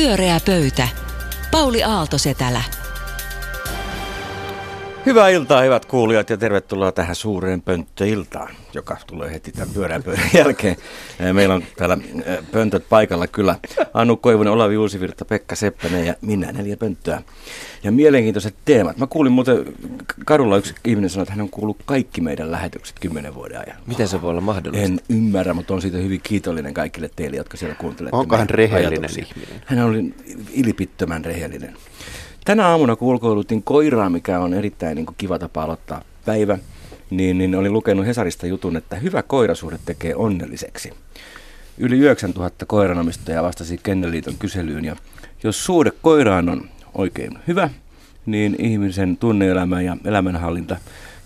Pyöreä pöytä. Pauli Aalto Setälä. Hyvää iltaa, hyvät kuulijat, ja tervetuloa tähän suureen pönttöiltaan, joka tulee heti tämän pyörän pöydän jälkeen. Meillä on täällä pöntöt paikalla kyllä. Annu Koivunen, Olavi Uusivirta, Pekka Seppänen ja minä neljä pönttöä. Ja mielenkiintoiset teemat. Mä kuulin muuten, kadulla yksi ihminen sanoi, että hän on kuullut kaikki meidän lähetykset kymmenen vuoden ajan. Miten se voi olla mahdollista? En ymmärrä, mutta on siitä hyvin kiitollinen kaikille teille, jotka siellä kuuntelette. Onko hän rehellinen ajatuksia. ihminen? Hän oli ilipittömän rehellinen. Tänä aamuna kun ulkoilutin koiraa, mikä on erittäin niin kuin, kiva tapa aloittaa päivä, niin, niin olin lukenut Hesarista jutun, että hyvä koirasuhde tekee onnelliseksi. Yli 9000 koiranomistajaa vastasi Kenneliiton kyselyyn ja jos suhde koiraan on oikein hyvä, niin ihmisen tunneelämä ja elämänhallinta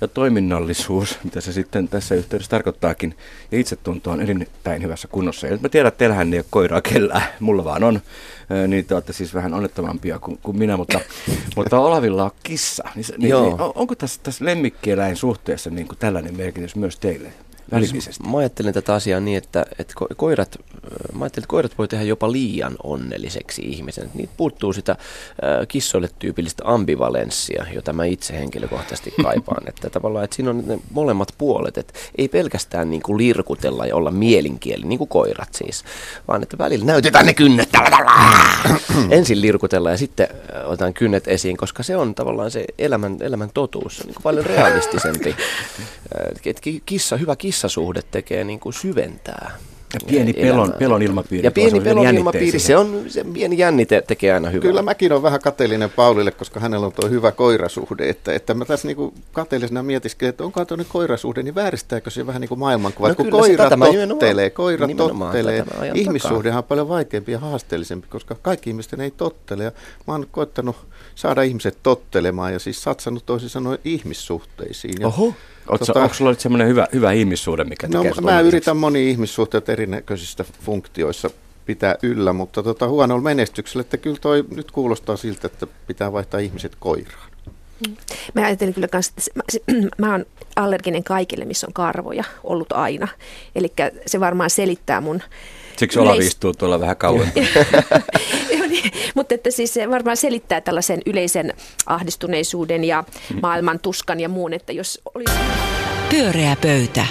ja toiminnallisuus, mitä se sitten tässä yhteydessä tarkoittaakin, ja itsetunto on erittäin hyvässä kunnossa. Ja mä tiedän, että teillähän ei ole koiraa kellään, mulla vaan on, niin te olette siis vähän onnettomampia kuin, kuin minä, mutta, mutta Olavilla on kissa. Niin, niin, niin, onko tässä, tässä lemmikkieläin suhteessa niin kuin tällainen merkitys myös teille? Välillisesti. Mä ajattelen tätä asiaa niin, että, että koirat, mä ajattelen, että koirat voi tehdä jopa liian onnelliseksi ihmisen. Niitä puuttuu sitä kissoille tyypillistä ambivalenssia, jota mä itse henkilökohtaisesti kaipaan. että tavallaan, että siinä on ne molemmat puolet, että ei pelkästään niin kuin lirkutella ja olla mielinkieli, niin kuin koirat siis, vaan että välillä näytetään ne kynnet Ensin lirkutella ja sitten otetaan kynnet esiin, koska se on tavallaan se elämän, elämän totuus. Se on niin kuin paljon realistisempi. kissa, hyvä kissa kissasuhde tekee niin kuin syventää. Ja pieni pelon, pelon ilmapiiri. Ja pieni pelon ilmapiiri, se on se pieni jännite tekee aina hyvää. Kyllä mäkin olen vähän kateellinen Paulille, koska hänellä on tuo hyvä koirasuhde. Että, että mä tässä niinku kateellisena mietiskelin, että onko tuonne koirasuhde, niin vääristääkö se vähän niin kuin maailmankuva. No kun koira tottelee, koira tottelee. Ihmissuhdehan on paljon vaikeampi ja haasteellisempi, koska kaikki ihmisten ei tottele. Ja mä oon koittanut saada ihmiset tottelemaan ja siis satsannut toisin sanoen ihmissuhteisiin. Ja Oho. Oletko, tota, onko sulla semmoinen hyvä, hyvä ihmissuhde, mikä no, tekee Mä yritän moni ihmissuhteet erinäköisissä funktioissa pitää yllä, mutta tota, huonolla menestyksellä, että kyllä toi nyt kuulostaa siltä, että pitää vaihtaa ihmiset koiraan. Mä ajattelin kyllä kanssa, että mä, mä oon allerginen kaikille, missä on karvoja ollut aina. Eli se varmaan selittää mun Siksi Olavi yleis... istuu tuolla vähän kauemmin. niin, mutta että siis se varmaan selittää tällaisen yleisen ahdistuneisuuden ja mm. maailman tuskan ja muun, että jos olisi... Pyöreä pöytä.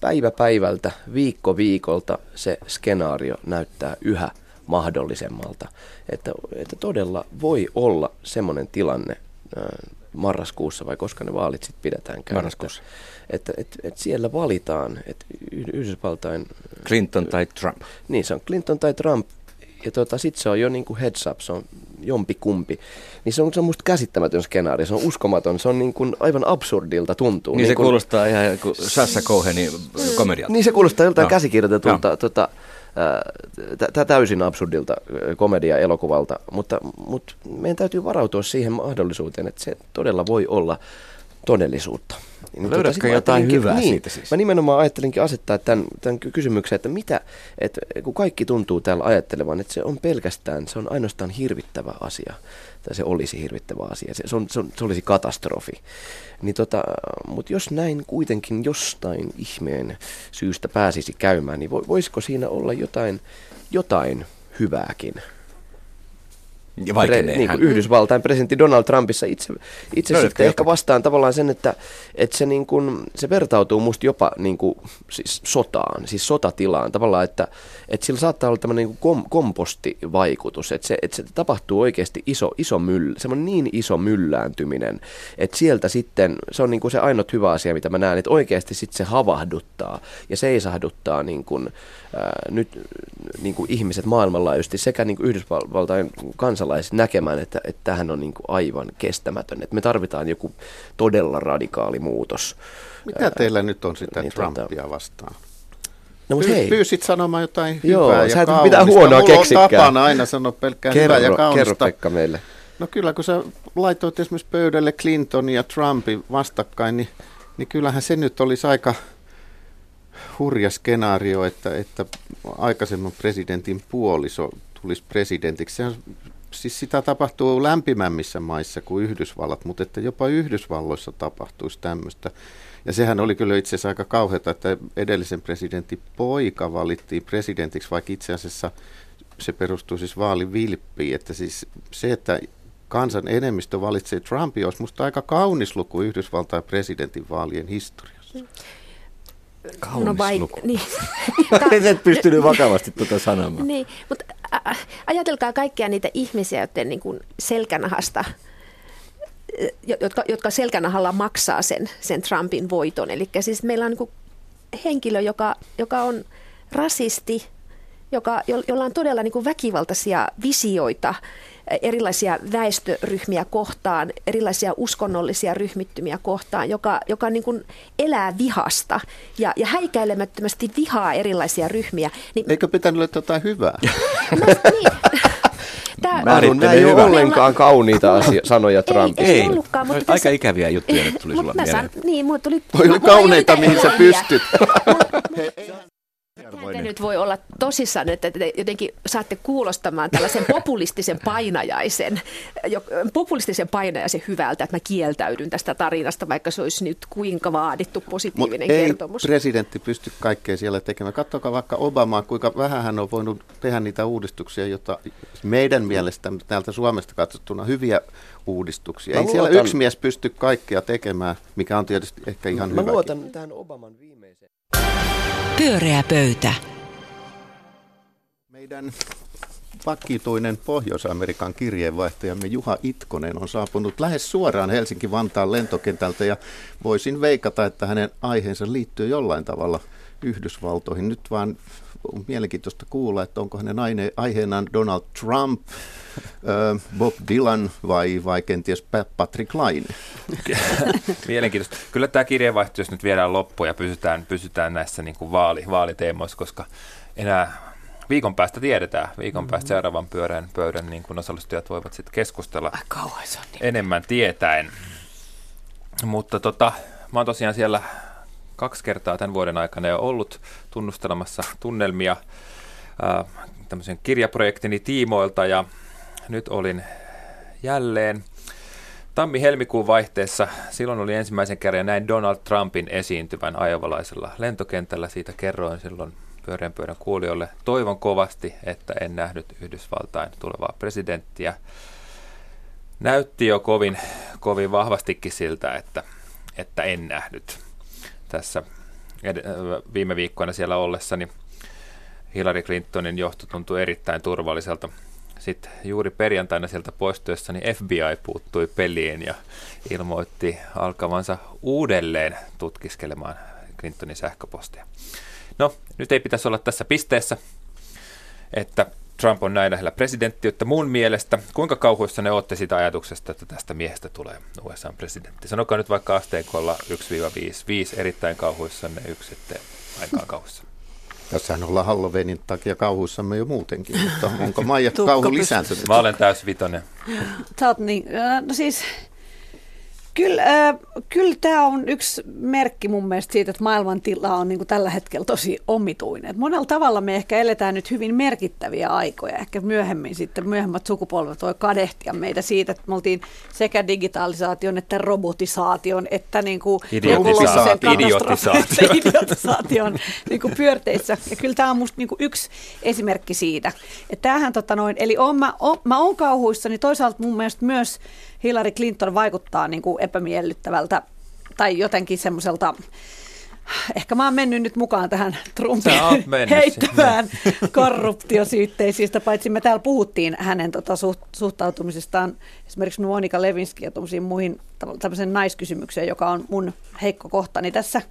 Päivä päivältä, viikko viikolta se skenaario näyttää yhä mahdollisemmalta. Että, että todella voi olla semmoinen tilanne marraskuussa vai koska ne vaalit sitten pidetään Marraskuussa. Että, että, että siellä valitaan, että Yhdysvaltain... Clinton tai Trump. Niin, se on Clinton tai Trump. Ja tota, sitten se on jo niin kuin heads up, se on jompi kumpi. Niin se on, se on musta käsittämätön skenaario, se on uskomaton, se on niin kuin aivan absurdilta tuntuu. Niin, niin se kuin, kuulostaa ihan kuin Sassa Cohenin komedialta. Niin se kuulostaa joltain no. käsikirjoitetulta tota, tä, täysin absurdilta komedia-elokuvalta, mutta, mutta meidän täytyy varautua siihen mahdollisuuteen, että se todella voi olla todellisuutta. Niin, Löydätkö tota, jotain hyvää niin, siitä siis? Mä nimenomaan ajattelinkin asettaa tämän, tämän kysymyksen, että mitä, että kun kaikki tuntuu täällä ajattelevan, että se on pelkästään, se on ainoastaan hirvittävä asia, tai se olisi hirvittävä asia, se, se, on, se, on, se olisi katastrofi. Niin tota, mutta jos näin kuitenkin jostain ihmeen syystä pääsisi käymään, niin voisiko siinä olla jotain, jotain hyvääkin? Ja pre, niin kuin Yhdysvaltain presidentti Donald Trumpissa itse, itse sitten ehkä vastaan tavallaan sen, että, että se, niin kuin, se vertautuu musta jopa niin kuin, siis sotaan, siis sotatilaan. Tavallaan, että, että sillä saattaa olla tämmöinen niin kom, kompostivaikutus, että se, että se tapahtuu oikeasti iso, iso myll, semmoinen niin iso myllääntyminen, että sieltä sitten, se on niin kuin se ainut hyvä asia, mitä mä näen, että oikeasti sitten se havahduttaa ja seisahduttaa niin kuin, ää, nyt niin kuin ihmiset maailmanlaajuisesti sekä niin kuin Yhdysvaltain kansalaiset näkemään, että, että tähän on niin kuin aivan kestämätön. Että me tarvitaan joku todella radikaali muutos. Mitä teillä nyt on sitä niin, Trumpia tuota, vastaan? No, mutta hei. Pyysit sanomaan jotain Joo, hyvää ja kaunista. mitään huonoa Mulla keksikään. on tapana aina sanoa pelkkää kerro, hyvää ja kaunista. Kerro Pekka meille. No kyllä, kun sä laitoit esimerkiksi pöydälle Clinton ja Trumpin vastakkain, niin, niin kyllähän se nyt olisi aika hurja skenaario, että, että aikaisemman presidentin puoliso tulisi presidentiksi. Sehän, siis sitä tapahtuu lämpimämmissä maissa kuin Yhdysvallat, mutta että jopa Yhdysvalloissa tapahtuisi tämmöistä. Ja sehän oli kyllä itse asiassa aika kauheata, että edellisen presidentin poika valittiin presidentiksi, vaikka itse asiassa se perustuu siis vaalivilppiin, että siis se, että kansan enemmistö valitsee Trumpia, olisi musta aika kaunis luku Yhdysvaltain presidentinvaalien historiassa. Kaunis no vai, luku. Niin. et pystynyt vakavasti tuota sanomaan. Niin, mutta ajatelkaa kaikkia niitä ihmisiä, joiden niin kuin selkänahasta jotka, jotka selkänahalla maksaa sen, sen Trumpin voiton. Eli siis meillä on niin henkilö, joka, joka on rasisti, joka, jolla on todella niin kuin väkivaltaisia visioita erilaisia väestöryhmiä kohtaan, erilaisia uskonnollisia ryhmittymiä kohtaan, joka, joka niin kuin elää vihasta ja, ja häikäilemättömästi vihaa erilaisia ryhmiä. Niin, Eikö pitänyt olla jotain hyvää? No, niin. Tämä, Nämä ei ole ollenkaan kauniita asia, sanoja Trumpista. Ei, ei, ollutkaan, mutta Aika tässä... ikäviä juttuja nyt tuli sulla mieleen. Niin, mutta tuli... Oli kauneita, mihin sä pystyt. Te nyt voi olla tosissaan, että te jotenkin saatte kuulostamaan tällaisen populistisen painajaisen, populistisen painajaisen hyvältä, että mä kieltäydyn tästä tarinasta, vaikka se olisi nyt kuinka vaadittu positiivinen Mut kertomus. ei presidentti pysty kaikkea siellä tekemään. Katsokaa vaikka Obamaa, kuinka vähän hän on voinut tehdä niitä uudistuksia, joita meidän mielestä täältä Suomesta katsottuna hyviä uudistuksia. Mä ei luotan, siellä yksi mies pysty kaikkea tekemään, mikä on tietysti ehkä ihan hyvä. Mä luotan tähän Obaman viimeiseen. Pyöreä pöytä. Meidän vakituinen Pohjois-Amerikan kirjeenvaihtajamme Juha Itkonen on saapunut lähes suoraan Helsinki-Vantaan lentokentältä ja voisin veikata, että hänen aiheensa liittyy jollain tavalla Yhdysvaltoihin. Nyt vaan on mielenkiintoista kuulla, että onko hänen aine, aiheenaan Donald Trump, Bob Dylan vai, vai kenties Patrick Laine. Mielenkiintoista. Kyllä tämä kirjeenvaihto, jos nyt viedään loppuun ja pysytään, pysytään näissä niin kuin vaali, vaaliteemoissa, koska enää viikon päästä tiedetään, viikon päästä mm-hmm. seuraavan pyörän pöydän niin kun osallistujat voivat sitten keskustella niin. enemmän tietäen. Mutta tota, mä oon tosiaan siellä kaksi kertaa tämän vuoden aikana jo ollut tunnustelemassa tunnelmia tämmöisen kirjaprojektini tiimoilta ja nyt olin jälleen tammi-helmikuun vaihteessa. Silloin oli ensimmäisen kerran näin Donald Trumpin esiintyvän ajovalaisella lentokentällä. Siitä kerroin silloin pyöreän pöydän kuulijoille. Toivon kovasti, että en nähnyt Yhdysvaltain tulevaa presidenttiä. Näytti jo kovin, kovin vahvastikin siltä, että, että en nähnyt tässä viime viikkoina siellä ollessani. Hillary Clintonin johto tuntui erittäin turvalliselta. Sitten juuri perjantaina sieltä poistuessani FBI puuttui peliin ja ilmoitti alkavansa uudelleen tutkiskelemaan Clintonin sähköpostia. No, nyt ei pitäisi olla tässä pisteessä, että Trump on näin lähellä presidenttiyttä mun mielestä. Kuinka kauhuissa ne olette siitä ajatuksesta, että tästä miehestä tulee USA-presidentti? Sanokaa nyt vaikka asteikolla 1-5. 5 erittäin kauhuissanne, yksi sitten aikaan kauhuissa. Tässähän ollaan Halloweenin takia kauhuissamme jo muutenkin, mutta onko Maija kauhu lisääntynyt? Mä olen täys vitonen. Sä oot niin, no siis Kyllä, äh, kyllä tämä on yksi merkki mun mielestä siitä, että maailmantila on niin kuin tällä hetkellä tosi omituinen. Et monella tavalla me ehkä eletään nyt hyvin merkittäviä aikoja. Ehkä myöhemmin sitten myöhemmät sukupolvet voi kadehtia meitä siitä, että me oltiin sekä digitalisaation että robotisaation että niin kuin idiotisaation, idiotisaation. idiotisaation niin kuin pyörteissä. Ja kyllä tämä on musta niin kuin yksi esimerkki siitä. Että tämähän, tota noin, eli on, mä, on, mä kauhuissani toisaalta mun mielestä myös Hillary Clinton vaikuttaa niin kuin epämiellyttävältä tai jotenkin semmoiselta, ehkä mä oon mennyt nyt mukaan tähän Trumpin heittämään korruptiosyytteisistä, paitsi me täällä puhuttiin hänen tota, suht, suhtautumisestaan esimerkiksi Monika Levinski ja muihin tämmöisen naiskysymykseen, joka on mun heikko kohtani tässä.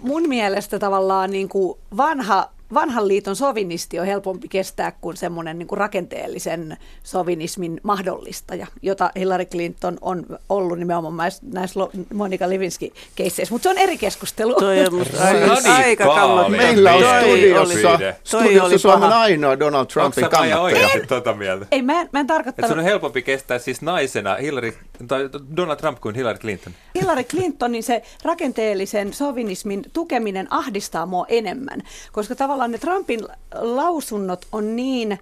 Mun mielestä tavallaan niin kuin vanha vanhan liiton sovinisti on helpompi kestää kuin semmoinen niin kuin rakenteellisen sovinismin mahdollistaja, jota Hillary Clinton on ollut nimenomaan näissä Monika Lewinsky-keisseissä. Mutta se on eri keskustelu. Toi on aika, aika kammottava. Meillä on studiossa, studiossa Suomen ainoa Donald Trumpin kannattaja. En, tuota mieltä? Ei, mä, mä en tarkoittanut. se on helpompi kestää siis naisena Hillary, tai Donald Trump kuin Hillary Clinton. Hillary Clintonin se rakenteellisen sovinismin tukeminen ahdistaa mua enemmän, koska tavallaan ne Trumpin lausunnot on niin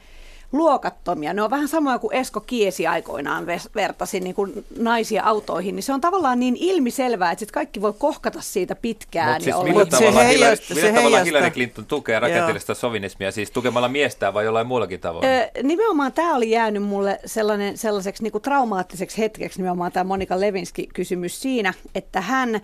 luokattomia. Ne on vähän samoja kuin Esko Kiesi aikoinaan vertasi niin kuin naisia autoihin. Niin se on tavallaan niin ilmiselvää, että sit kaikki voi kohkata siitä pitkään. Mut siis ja millä tavalla, se Hillary, heijasta- millä se tavalla Hillary Clinton tukee rakenteellista sovinismia, siis tukemalla miestään vai jollain muullakin tavoin? Ö, nimenomaan tämä oli jäänyt mulle sellainen, sellaiseksi niin kuin traumaattiseksi hetkeksi, nimenomaan tämä Monika Levinski-kysymys siinä, että hän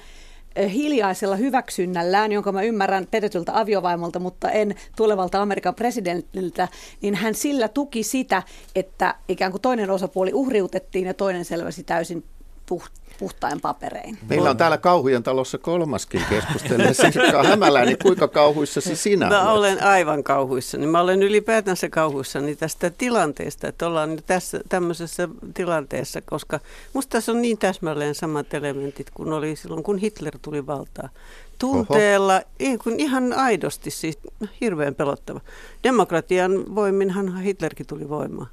hiljaisella hyväksynnällään, jonka mä ymmärrän petetyltä aviovaimolta, mutta en tulevalta Amerikan presidentiltä, niin hän sillä tuki sitä, että ikään kuin toinen osapuoli uhriutettiin ja toinen selväsi täysin puht, puhtain paperein. Meillä on täällä Kauhujen talossa kolmaskin keskustelu. Sirkka Hämäläinen, kuinka kauhuissasi sinä Mä olet? olen aivan kauhuissani. Mä olen ylipäätänsä kauhuissani tästä tilanteesta, että ollaan nyt tässä tämmöisessä tilanteessa, koska musta tässä on niin täsmälleen samat elementit kuin oli silloin, kun Hitler tuli valtaan. Tunteella, ei, kun ihan aidosti, siis hirveän pelottava. Demokratian voiminhan Hitlerkin tuli voimaan.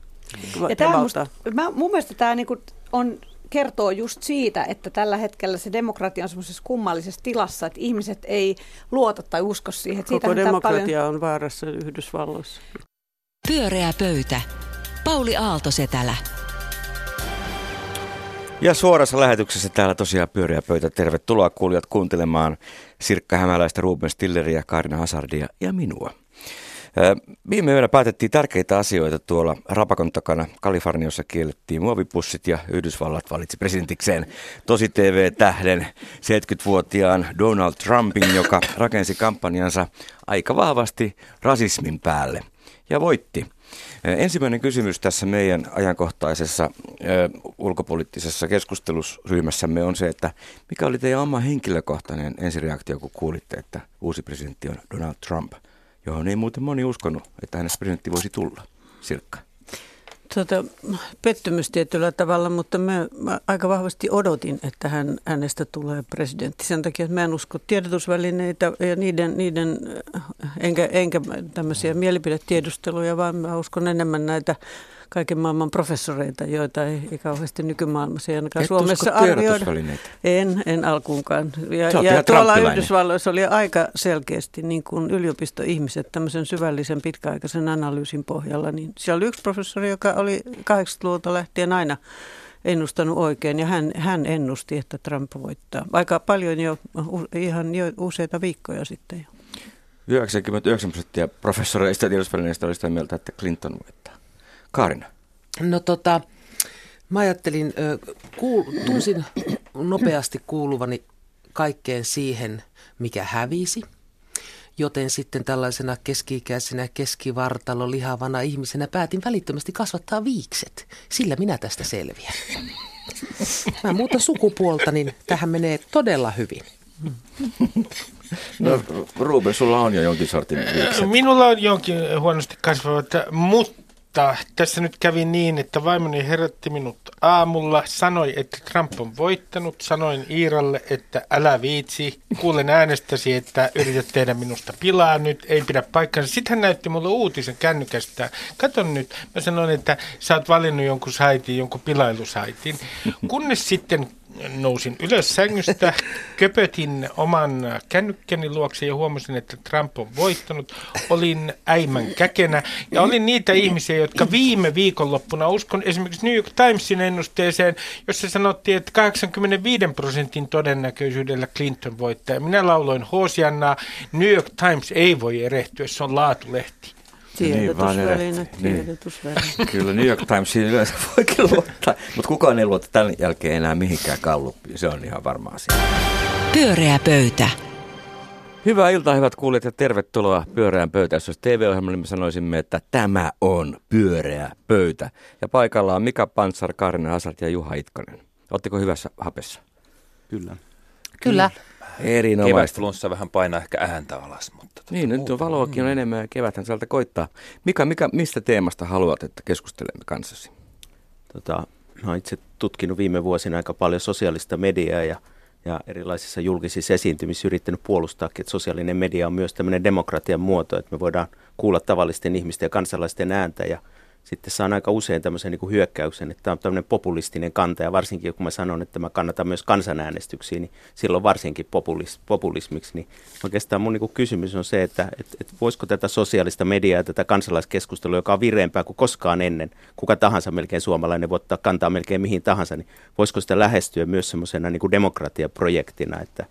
Ja tämä musta, mä, mun mielestä tämä niinku on, kertoo just siitä, että tällä hetkellä se demokratia on semmoisessa kummallisessa tilassa, että ihmiset ei luota tai usko siihen. Että Koko demokratia paljon, on vaarassa Yhdysvalloissa. Pyöreä pöytä. Pauli Aaltosetälä. Ja suorassa lähetyksessä täällä tosiaan pyöriä pöytä. Tervetuloa kuulijat kuuntelemaan Sirkka Hämäläistä, Ruben Stilleria, Karina Hazardia ja minua. Viime yönä päätettiin tärkeitä asioita tuolla Rapakon takana. Kaliforniassa kiellettiin muovipussit ja Yhdysvallat valitsi presidentikseen tosi TV-tähden 70-vuotiaan Donald Trumpin, joka rakensi kampanjansa aika vahvasti rasismin päälle ja voitti. Ensimmäinen kysymys tässä meidän ajankohtaisessa ö, ulkopoliittisessa keskustelusryhmässämme on se, että mikä oli teidän oma henkilökohtainen ensireaktio, kun kuulitte, että uusi presidentti on Donald Trump, johon ei muuten moni uskonut, että hänestä presidentti voisi tulla. Sirkka. Tota, pettymys tietyllä tavalla, mutta mä, mä aika vahvasti odotin, että hän, hänestä tulee presidentti. Sen takia, että mä en usko tiedotusvälineitä ja niiden, niiden enkä, enkä tämmöisiä mielipidetiedusteluja, vaan mä uskon enemmän näitä kaiken maailman professoreita, joita ei, ei kauheasti nykymaailmassa ja ainakaan Et Suomessa arvioida. En, en alkuunkaan. Ja, ja tuolla. Yhdysvalloissa oli aika selkeästi niin kuin yliopistoihmiset tämmöisen syvällisen pitkäaikaisen analyysin pohjalla. Niin siellä oli yksi professori, joka oli 80-luvulta lähtien aina ennustanut oikein ja hän, hän ennusti, että Trump voittaa. Aika paljon jo, ihan jo useita viikkoja sitten jo. 99 prosenttia professoreista ja tiedotusvälineistä oli sitä mieltä, että Clinton voittaa. Kaarina. No tota, mä ajattelin, kuul, tunsin nopeasti kuuluvani kaikkeen siihen, mikä hävisi. Joten sitten tällaisena keski-ikäisenä keskivartalo lihavana ihmisenä päätin välittömästi kasvattaa viikset. Sillä minä tästä selviän. Mä muuta sukupuolta, niin tähän menee todella hyvin. No, Ruben, sulla on jo jonkin sortin viikset. Minulla on jonkin huonosti kasvavat, mutta tässä nyt kävi niin, että vaimoni herätti minut aamulla, sanoi, että Trump on voittanut. Sanoin Iiralle, että älä viitsi, kuulen äänestäsi, että yrität tehdä minusta pilaa nyt, ei pidä paikkansa. Sitten hän näytti mulle uutisen kännykästä. Katon nyt, mä sanoin, että sä oot valinnut jonkun saitin, jonkun pilailusaitin. Kunnes sitten nousin ylös sängystä, köpötin oman kännykkäni luokse ja huomasin, että Trump on voittanut. Olin äimän käkenä ja olin niitä ihmisiä, jotka viime viikonloppuna, uskon esimerkiksi New York Timesin ennusteeseen, jossa sanottiin, että 85 prosentin todennäköisyydellä Clinton voittaa. Minä lauloin Hosiannaa, New York Times ei voi erehtyä, se on laatulehti. Niin, vaan Tiedotusväline, erehty. Niin. Kyllä New York Timesiin yleensä voikin luottaa, mutta kukaan ei luota tämän jälkeen enää mihinkään kalluppiin. Se on ihan varma asia. Pyöreä pöytä. Hyvää iltaa, hyvät kuulijat, ja tervetuloa Pyöreään pöytään. Jos olisi TV-ohjelma, niin me sanoisimme, että tämä on Pyöreä pöytä. Ja paikalla on Mika Pantsar, Kaarina Hasart ja Juha Itkonen. Oletteko hyvässä hapessa? Kyllä. Kyllä. Erinomaista. Kevätflunssa vähän painaa ehkä ääntä alas, mutta... Tota, Niin, nyt on valoakin on enemmän ja keväthän sieltä koittaa. Mika, mikä, mistä teemasta haluat, että keskustelemme kanssasi? Tota, mä oon itse tutkinut viime vuosina aika paljon sosiaalista mediaa ja, ja erilaisissa julkisissa esiintymissä yrittänyt puolustaakin, että sosiaalinen media on myös tämmöinen demokratian muoto, että me voidaan kuulla tavallisten ihmisten ja kansalaisten ääntä ja, sitten saan aika usein tämmöisen niin kuin hyökkäyksen, että tämä on tämmöinen populistinen kanta, ja varsinkin kun mä sanon, että mä kannatan myös kansanäänestyksiä, niin silloin varsinkin populis, populismiksi. Niin oikeastaan mun niin kuin kysymys on se, että et, et voisiko tätä sosiaalista mediaa, tätä kansalaiskeskustelua, joka on vireempää kuin koskaan ennen, kuka tahansa melkein suomalainen voi ottaa kantaa melkein mihin tahansa, niin voisiko sitä lähestyä myös semmoisena niin demokratiaprojektina, että,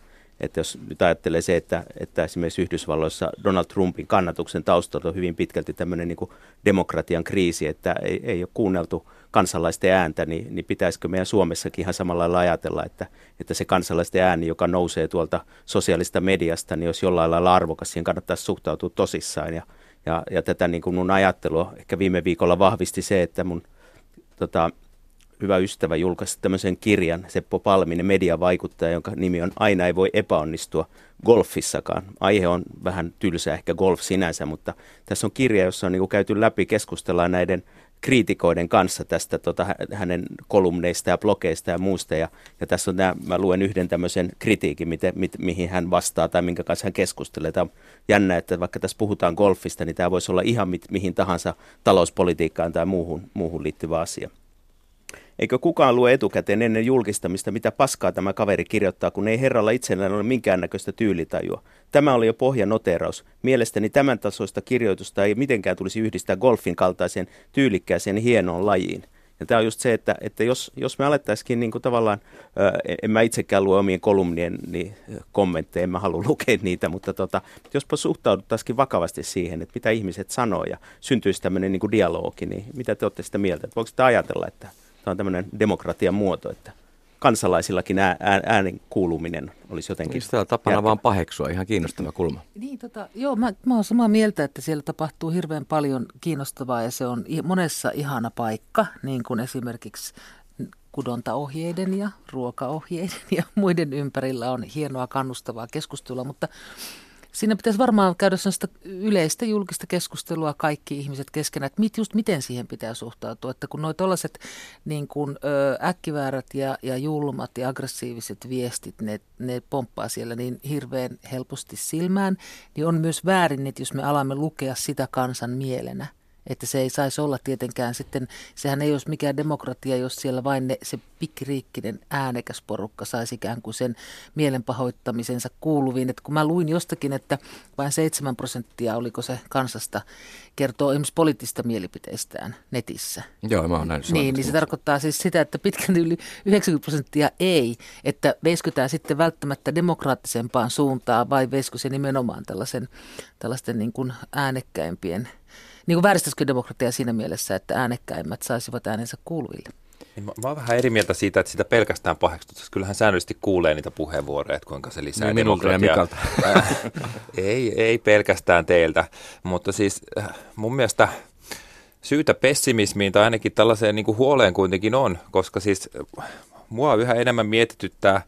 että jos nyt ajattelee se, että, että esimerkiksi Yhdysvalloissa Donald Trumpin kannatuksen taustalla on hyvin pitkälti tämmöinen niin demokratian kriisi, että ei, ei ole kuunneltu kansalaisten ääntä, niin, niin pitäisikö meidän Suomessakin ihan samalla lailla ajatella, että, että se kansalaisten ääni, joka nousee tuolta sosiaalista mediasta, niin jos jollain lailla arvokas, siihen kannattaisi suhtautua tosissaan. Ja, ja, ja tätä niin kuin mun ajattelua ehkä viime viikolla vahvisti se, että mun tota, hyvä ystävä julkaisi tämmöisen kirjan, Seppo Palminen, mediavaikuttaja, jonka nimi on Aina ei voi epäonnistua golfissakaan. Aihe on vähän tylsä ehkä golf sinänsä, mutta tässä on kirja, jossa on niin käyty läpi, keskustellaan näiden kriitikoiden kanssa tästä tota, hänen kolumneista ja blogeista ja muusta. Ja, ja tässä on nämä, mä luen yhden tämmöisen kritiikin, miten, mi, mihin hän vastaa tai minkä kanssa hän keskustelee. Tämä on jännä, että vaikka tässä puhutaan golfista, niin tämä voisi olla ihan mi, mihin tahansa talouspolitiikkaan tai muuhun, muuhun liittyvä asia. Eikö kukaan lue etukäteen ennen julkistamista, mitä paskaa tämä kaveri kirjoittaa, kun ei herralla itsellään ole minkäännäköistä tyylitajua? Tämä oli jo pohjanoteraus. Mielestäni tämän tasoista kirjoitusta ei mitenkään tulisi yhdistää golfin kaltaiseen tyylikkääseen hienoon lajiin. Ja tämä on just se, että, että jos, jos me alettaisikin niin kuin tavallaan, en mä itsekään lue omien kolumnien niin, kommentteja, en mä halua lukea niitä, mutta tota, jospa suhtauduttaisikin vakavasti siihen, että mitä ihmiset sanoo ja syntyisi tämmöinen niin kuin dialogi, niin mitä te olette sitä mieltä? Voiko sitä ajatella, että Tämä on tämmöinen demokratian muoto, että kansalaisillakin äänen kuuluminen olisi jotenkin... Sitä on tapana järkevä. vaan paheksua, ihan kiinnostava kulma. Niin, tota, joo, mä, mä oon samaa mieltä, että siellä tapahtuu hirveän paljon kiinnostavaa ja se on monessa ihana paikka, niin kuin esimerkiksi kudontaohjeiden ja ruokaohjeiden ja muiden ympärillä on hienoa kannustavaa keskustelua, mutta Siinä pitäisi varmaan käydä sellaista yleistä julkista keskustelua kaikki ihmiset keskenään, että mit, just miten siihen pitää suhtautua. Että kun nuo tällaiset niin kuin, ö, äkkiväärät ja, ja julmat ja aggressiiviset viestit, ne, ne pomppaa siellä niin hirveän helposti silmään, niin on myös väärin, että jos me alamme lukea sitä kansan mielenä – että se ei saisi olla tietenkään sitten, sehän ei olisi mikään demokratia, jos siellä vain ne, se pikkiriikkinen äänekäs porukka saisi ikään kuin sen mielenpahoittamisensa kuuluviin. Että kun mä luin jostakin, että vain 7 prosenttia, oliko se kansasta, kertoo esimerkiksi poliittista mielipiteistään netissä. Joo, mä oon näin Niin, niin se tarkoittaa siis sitä, että pitkälti yli 90 prosenttia ei, että veiskytään sitten välttämättä demokraattisempaan suuntaan vai veiskö se nimenomaan tällaisen, tällaisten niin kuin äänekkäimpien – niin kuin vääristäisikö demokratia siinä mielessä, että äänekkäimmät saisivat äänensä kuuluville? Niin mä, mä oon vähän eri mieltä siitä, että sitä pelkästään paheksutaan. Kyllähän säännöllisesti kuulee niitä puheenvuoroja, että kuinka se lisää niin demokratiaa. ei, ei pelkästään teiltä, mutta siis äh, mun mielestä syytä pessimismiin tai ainakin tällaiseen niin kuin huoleen kuitenkin on, koska siis äh, mua yhä enemmän mietityttää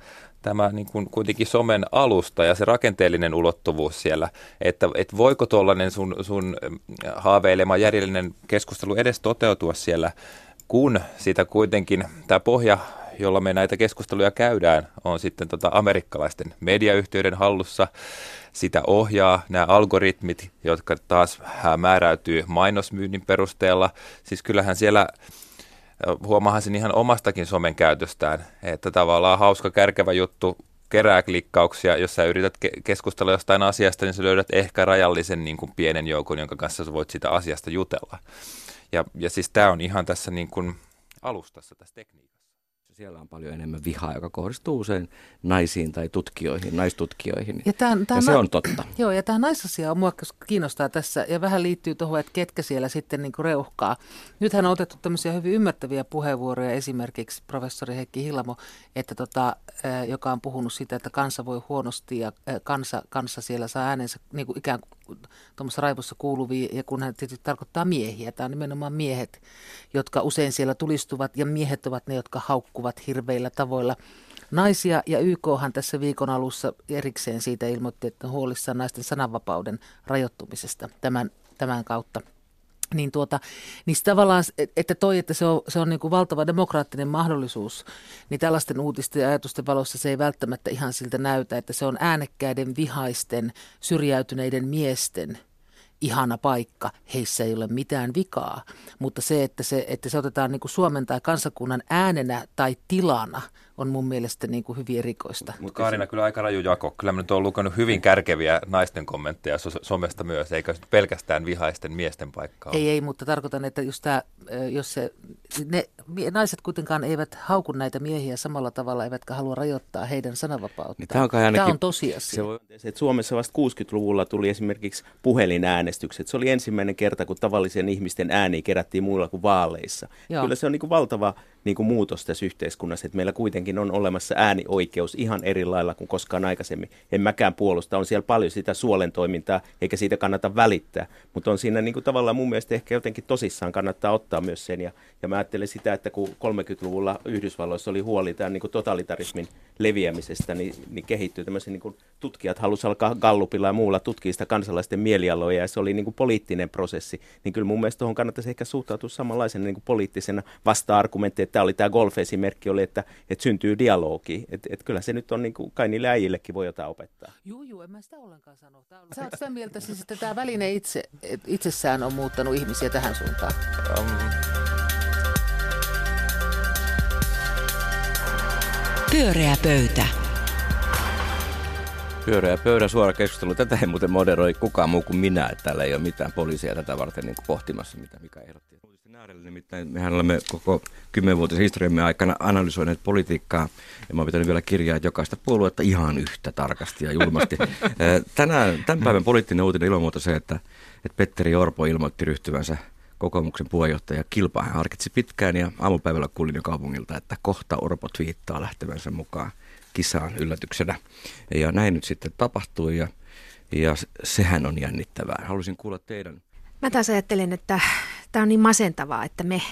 tämä niin kuin kuitenkin somen alusta ja se rakenteellinen ulottuvuus siellä, että, että voiko tuollainen sun, sun äh, haaveilema järjellinen keskustelu edes toteutua siellä, kun sitä kuitenkin tämä pohja, jolla me näitä keskusteluja käydään, on sitten tota amerikkalaisten mediayhtiöiden hallussa. Sitä ohjaa nämä algoritmit, jotka taas määräytyy mainosmyynnin perusteella. Siis kyllähän siellä huomaahan sen ihan omastakin somen käytöstään, että tavallaan hauska kärkevä juttu kerää klikkauksia, jos sä yrität ke- keskustella jostain asiasta, niin sä löydät ehkä rajallisen niin kuin pienen joukon, jonka kanssa sä voit sitä asiasta jutella. Ja, ja siis tämä on ihan tässä niin kuin alustassa tässä tekniikassa siellä on paljon enemmän vihaa, joka kohdistuu usein naisiin tai tutkijoihin, naistutkijoihin. Ja, tämän, tämän ja se on totta. Joo, ja tämä naisasia on mua kiinnostaa tässä ja vähän liittyy tuohon, että ketkä siellä sitten niin reuhkaa. Nythän on otettu tämmöisiä hyvin ymmärtäviä puheenvuoroja, esimerkiksi professori Heikki Hillamo, että tota, joka on puhunut siitä, että kansa voi huonosti ja kansa, kansa siellä saa äänensä niin kuin ikään kuin tuommoisessa raivossa kuuluvia, ja kun hän tietysti tarkoittaa miehiä, tämä on nimenomaan miehet, jotka usein siellä tulistuvat, ja miehet ovat ne, jotka haukkuvat hirveillä tavoilla. Naisia, ja YKhan tässä viikon alussa erikseen siitä ilmoitti, että huolissaan naisten sananvapauden rajoittumisesta tämän, tämän kautta – niin, tuota, niin tavallaan, että toi, että se on, se on niin kuin valtava demokraattinen mahdollisuus, niin tällaisten uutisten ja ajatusten valossa se ei välttämättä ihan siltä näytä, että se on äänekkäiden, vihaisten, syrjäytyneiden miesten ihana paikka, heissä ei ole mitään vikaa. Mutta se, että se, että se otetaan niin kuin Suomen tai kansakunnan äänenä tai tilana – on mun mielestä niin kuin hyvin erikoista. Mutta Kaarina, kyllä aika raju jako. Kyllä mä nyt olen lukenut hyvin kärkeviä naisten kommentteja somesta myös, eikä pelkästään vihaisten miesten paikkaa. Ei, ei, mutta tarkoitan, että just tämä, jos se, ne naiset kuitenkaan eivät hauku näitä miehiä samalla tavalla, eivätkä halua rajoittaa heidän sananvapautta. Niin tämä, on tämä on tosiasia. Se voi, että Suomessa vasta 60-luvulla tuli esimerkiksi puhelinäänestykset. Se oli ensimmäinen kerta, kun tavallisen ihmisten ääni kerättiin muilla kuin vaaleissa. Joo. Kyllä se on niin kuin valtava niin kuin muutos tässä yhteiskunnassa, että meillä kuitenkin on olemassa äänioikeus ihan eri lailla kuin koskaan aikaisemmin. En mäkään puolusta, on siellä paljon sitä suolen toimintaa, eikä siitä kannata välittää, mutta on siinä niin kuin tavallaan mun mielestä ehkä jotenkin tosissaan kannattaa ottaa myös sen. Ja, ja mä ajattelen sitä, että kun 30-luvulla Yhdysvalloissa oli huoli tämän niin kuin totalitarismin leviämisestä, niin, niin kehittyy tämmöisiä niin kuin tutkijat halusivat alkaa Gallupilla ja muulla tutkia sitä kansalaisten mielialoja, ja se oli niin kuin poliittinen prosessi. Niin kyllä mun mielestä tuohon kannattaisi ehkä suhtautua samanlaisena niin kuin poliittisena vasta-argumenttina, tämä oli tämä golf-esimerkki, oli, että, että syntyy dialogi. Että et kyllä se nyt on, niin kuin, kai niille äijillekin voi jotain opettaa. Joo, joo, en mä sitä ollenkaan sano. On... Sä oot sitä mieltä siis, että tämä väline itse, itsessään on muuttanut ihmisiä tähän suuntaan? Um... Pyöreä pöytä. Pyöreä pöydän suora keskustelu. Tätä ei muuten moderoi kukaan muu kuin minä, että täällä ei ole mitään poliisia tätä varten niin kuin pohtimassa, mitä mikä ehdotti. Nimittäin mehän olemme koko kymmenvuotisen historiamme aikana analysoineet politiikkaa, ja mä oon pitänyt vielä kirjaa jokaista puoluetta ihan yhtä tarkasti ja julmasti. Tänään, tämän päivän poliittinen uutinen ilman muuta se, että, että Petteri Orpo ilmoitti ryhtyvänsä kokoomuksen puheenjohtaja kilpaa. Hän harkitsi pitkään ja aamupäivällä kuulin jo kaupungilta, että kohta Orpo twiittaa lähtevänsä mukaan kisaan yllätyksenä. Ja näin nyt sitten tapahtui ja, ja sehän on jännittävää. Haluaisin kuulla teidän Mä taas ajattelen, että tämä on niin masentavaa, että me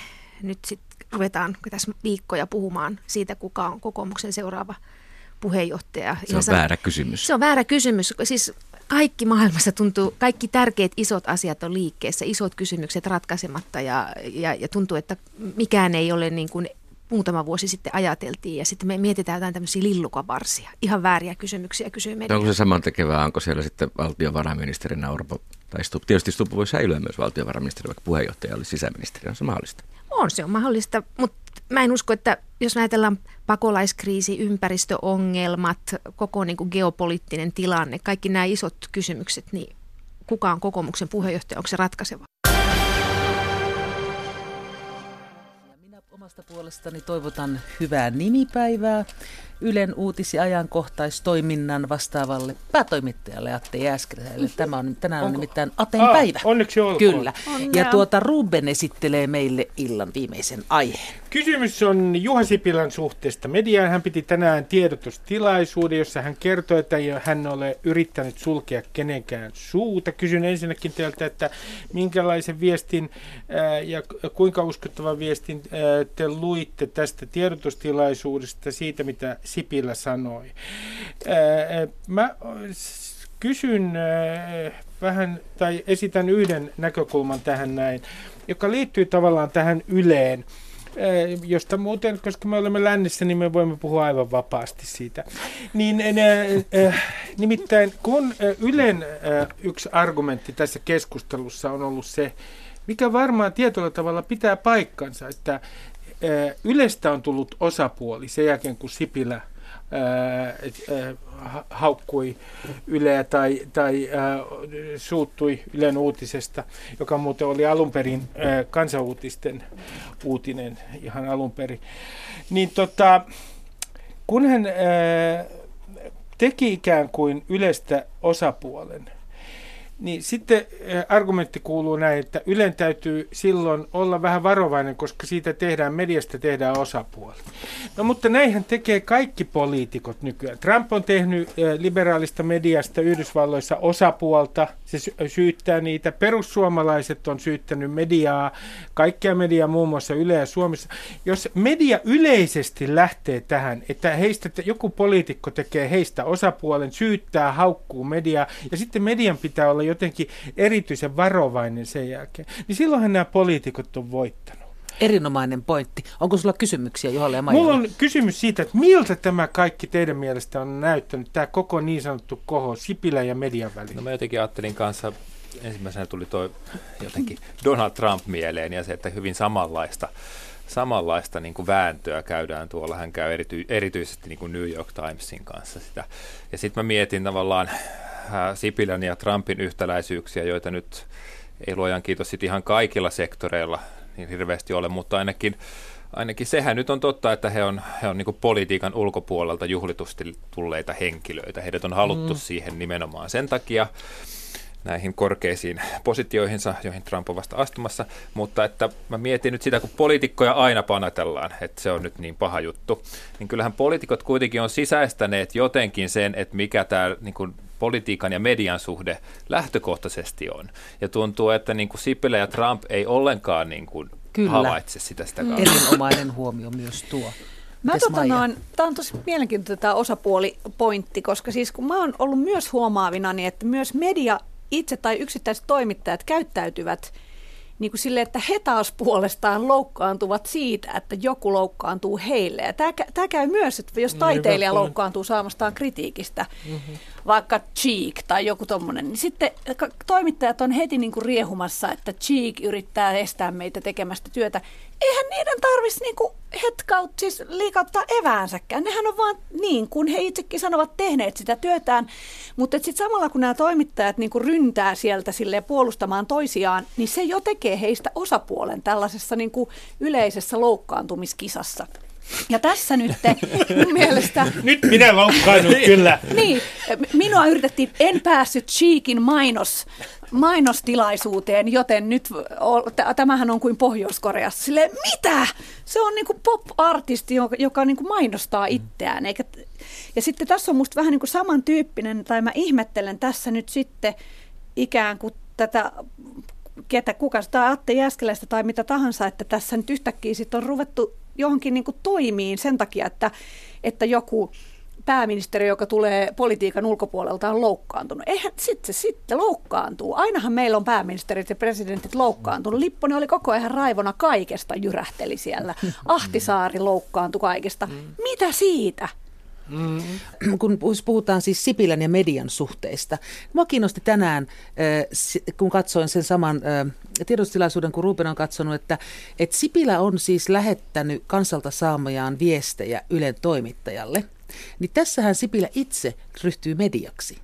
nyt sitten ruvetaan tässä viikkoja puhumaan siitä, kuka on kokoomuksen seuraava puheenjohtaja. Se on san... väärä kysymys. Se on väärä kysymys. Siis kaikki maailmassa tuntuu, kaikki tärkeät isot asiat on liikkeessä, isot kysymykset ratkaisematta ja, ja, ja tuntuu, että mikään ei ole niin kuin muutama vuosi sitten ajateltiin ja sitten me mietitään jotain tämmöisiä lillukavarsia. Ihan vääriä kysymyksiä kysyy media. Onko se saman tekevää, onko siellä sitten valtiovarainministerinä Orpo tai Stubb? Tietysti Stubb voi säilyä myös valtiovarainministeri, vaikka puheenjohtaja oli sisäministeri. On se mahdollista? On, se on mahdollista, mutta mä en usko, että jos ajatellaan pakolaiskriisi, ympäristöongelmat, koko niin kuin geopoliittinen tilanne, kaikki nämä isot kysymykset, niin kuka on kokoomuksen puheenjohtaja, onko se ratkaiseva? Omasta puolestani toivotan hyvää nimipäivää Ylen uutis- ja ajankohtaistoiminnan vastaavalle päätoimittajalle Atte Jääskeläiselle. Tämä on tänään on nimittäin Aten ah, päivä. Onneksi olkoon. Kyllä. Onnea. Ja tuota Ruben esittelee meille illan viimeisen aiheen. Kysymys on Juha Sipilän suhteesta mediaan. Hän piti tänään tiedotustilaisuuden, jossa hän kertoi, että hän ole yrittänyt sulkea kenenkään suuta. Kysyn ensinnäkin teiltä, että minkälaisen viestin ää, ja kuinka uskottavan viestin ää, te luitte tästä tiedotustilaisuudesta, siitä mitä Sipilä sanoi. Mä kysyn vähän, tai esitän yhden näkökulman tähän näin, joka liittyy tavallaan tähän Yleen josta muuten, koska me olemme lännessä, niin me voimme puhua aivan vapaasti siitä. Niin, äh, nimittäin kun Ylen äh, yksi argumentti tässä keskustelussa on ollut se, mikä varmaan tietyllä tavalla pitää paikkansa, että Ylestä on tullut osapuoli sen jälkeen, kun Sipilä haukkui Yleä tai, tai suuttui Ylen uutisesta, joka muuten oli alun perin kansanuutisten uutinen ihan alun perin. Niin tota, kun hän teki ikään kuin Ylestä osapuolen, niin sitten eh, argumentti kuuluu näin, että Ylen täytyy silloin olla vähän varovainen, koska siitä tehdään, mediasta tehdään osapuoli. No mutta näinhän tekee kaikki poliitikot nykyään. Trump on tehnyt eh, liberaalista mediasta Yhdysvalloissa osapuolta, se syyttää niitä. Perussuomalaiset on syyttänyt mediaa, kaikkea mediaa muun muassa Yle ja Suomessa. Jos media yleisesti lähtee tähän, että heistä joku poliitikko tekee heistä osapuolen, syyttää, haukkuu mediaa, ja sitten median pitää olla jotenkin erityisen varovainen sen jälkeen, niin silloinhan nämä poliitikot on voittanut. Erinomainen pointti. Onko sulla kysymyksiä Juhalle ja Maijalle? Mulla on kysymys siitä, että miltä tämä kaikki teidän mielestä on näyttänyt, tämä koko niin sanottu koho Sipilä ja median välillä? No mä jotenkin ajattelin kanssa ensimmäisenä tuli tuo jotenkin Donald Trump mieleen ja se, että hyvin samanlaista samanlaista niin kuin vääntöä käydään tuolla. Hän käy erity, erityisesti niin kuin New York Timesin kanssa sitä. Ja sitten mä mietin tavallaan Sipilän ja Trumpin yhtäläisyyksiä, joita nyt ei luojan kiitos sit ihan kaikilla sektoreilla niin hirveästi ole, mutta ainakin, ainakin sehän nyt on totta, että he on, he on niin politiikan ulkopuolelta juhlitusti tulleita henkilöitä. Heidät on haluttu mm. siihen nimenomaan sen takia, näihin korkeisiin positioihinsa, joihin Trump on vasta astumassa, mutta että mä mietin nyt sitä, kun poliitikkoja aina panatellaan, että se on nyt niin paha juttu, niin kyllähän poliitikot kuitenkin on sisäistäneet jotenkin sen, että mikä tämä niin kuin politiikan ja median suhde lähtökohtaisesti on. Ja tuntuu, että niin kuin Sipilä ja Trump ei ollenkaan niin kuin Kyllä. havaitse sitä sitä kautta. Erinomainen huomio myös tuo. Mä tota noin, tämä on tosi mielenkiintoinen tämä osapuolipointti, koska siis kun mä oon ollut myös huomaavina, niin että myös media itse tai yksittäiset toimittajat käyttäytyvät niin kuin sille, että he taas puolestaan loukkaantuvat siitä, että joku loukkaantuu heille. Ja tämä, tämä käy myös, että jos niin, taiteilija niin, loukkaantuu saamastaan kritiikistä, mm-hmm. vaikka Cheek tai joku tommonen, niin sitten toimittajat on heti niin kuin riehumassa, että Cheek yrittää estää meitä tekemästä työtä eihän niiden tarvitsisi niinku hetkaut, siis liikauttaa eväänsäkään. Nehän on vaan niin, kun he itsekin sanovat tehneet sitä työtään. Mutta sitten samalla kun nämä toimittajat niinku ryntää sieltä sille puolustamaan toisiaan, niin se jo tekee heistä osapuolen tällaisessa niinku yleisessä loukkaantumiskisassa. Ja tässä nyt mun mielestä... Nyt minä loukkaannut kyllä. niin, minua yritettiin, en päässyt Cheekin mainos, mainostilaisuuteen, joten nyt tämähän on kuin Pohjois-Koreassa. Sille mitä? Se on niin kuin pop-artisti, joka, joka niin kuin mainostaa itseään. Eikä, ja sitten tässä on musta vähän niin kuin samantyyppinen, tai mä ihmettelen tässä nyt sitten ikään kuin tätä ketä, kuka tai Atte Jääskeläistä tai mitä tahansa, että tässä nyt yhtäkkiä sitten on ruvettu johonkin niin kuin toimiin sen takia, että, että joku pääministeri, joka tulee politiikan ulkopuolelta, on loukkaantunut. Eihän sitten se sitten loukkaantuu. Ainahan meillä on pääministerit ja presidentit loukkaantunut. Lipponen oli koko ajan raivona kaikesta, jyrähteli siellä. Ahtisaari loukkaantui kaikesta. Mitä siitä? Mm. Kun puhutaan siis Sipilän ja median suhteista. Mua kiinnosti tänään, kun katsoin sen saman tiedotustilaisuuden, kun Ruben on katsonut, että, että Sipilä on siis lähettänyt kansalta saamajaan viestejä Ylen toimittajalle. Niin tässähän Sipilä itse ryhtyy mediaksi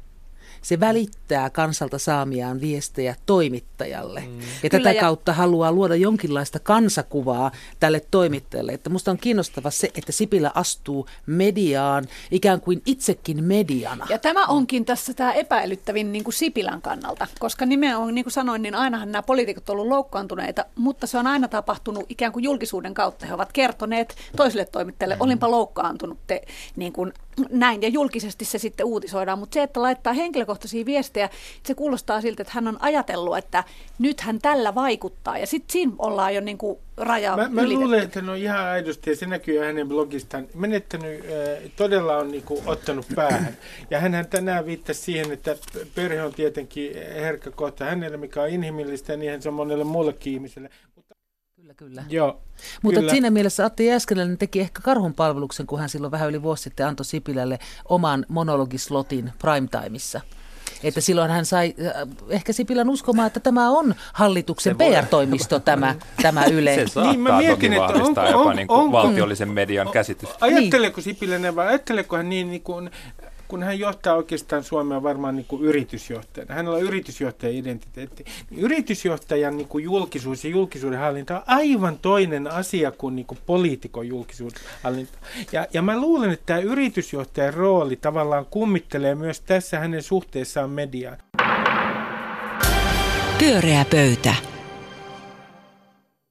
se välittää kansalta saamiaan viestejä toimittajalle. Mm. Ja Kyllä, tätä ja... kautta haluaa luoda jonkinlaista kansakuvaa tälle toimittajalle. Että musta on kiinnostava se, että Sipilä astuu mediaan ikään kuin itsekin mediana. Ja tämä onkin tässä tämä epäilyttävin niin kuin Sipilän kannalta, koska nimenomaan, niin kuin sanoin, niin ainahan nämä poliitikot ovat olleet loukkaantuneita, mutta se on aina tapahtunut ikään kuin julkisuuden kautta. He ovat kertoneet toisille toimittajille, mm. olinpa loukkaantunut te, niin kuin näin, ja julkisesti se sitten uutisoidaan, mutta se, että laittaa henkilökohtaisia viestejä, se kuulostaa siltä, että hän on ajatellut, että nyt hän tällä vaikuttaa, ja sitten siinä ollaan jo niin kuin raja Mä, mä luulen, että on ihan aidosti, ja se näkyy hänen blogistaan, menettänyt, äh, todella on niin kuin, ottanut päähän. Ja hän tänään viittasi siihen, että perhe on tietenkin herkkä kohta hänelle, mikä on inhimillistä, ja niin se on monelle muullekin ihmiselle. Kyllä, kyllä. Joo, Mutta kyllä. siinä mielessä Atte Jääskeläinen teki ehkä karhun palveluksen, kun hän silloin vähän yli vuosi sitten antoi Sipilälle oman monologislotin primetimeissa. Että silloin hän sai äh, ehkä Sipilän uskomaan, että tämä on hallituksen PR-toimisto, tämä, tämä Yle. Se saattaa niin, mä mietin, toki vahvistaa että on, jopa on, niin kuin on, valtiollisen median käsitys. Ajatteleeko Sipilän vai ajatteleeko hän niin, niin kuin kun hän johtaa oikeastaan Suomea varmaan niin kuin yritysjohtajana, hänellä on yritysjohtajan identiteetti, niin yritysjohtajan niin kuin julkisuus ja julkisuuden hallinta on aivan toinen asia kuin, niin kuin poliitikon julkisuuden hallinta. Ja, ja mä luulen, että tämä yritysjohtajan rooli tavallaan kummittelee myös tässä hänen suhteessaan mediaan. Pyöreä pöytä.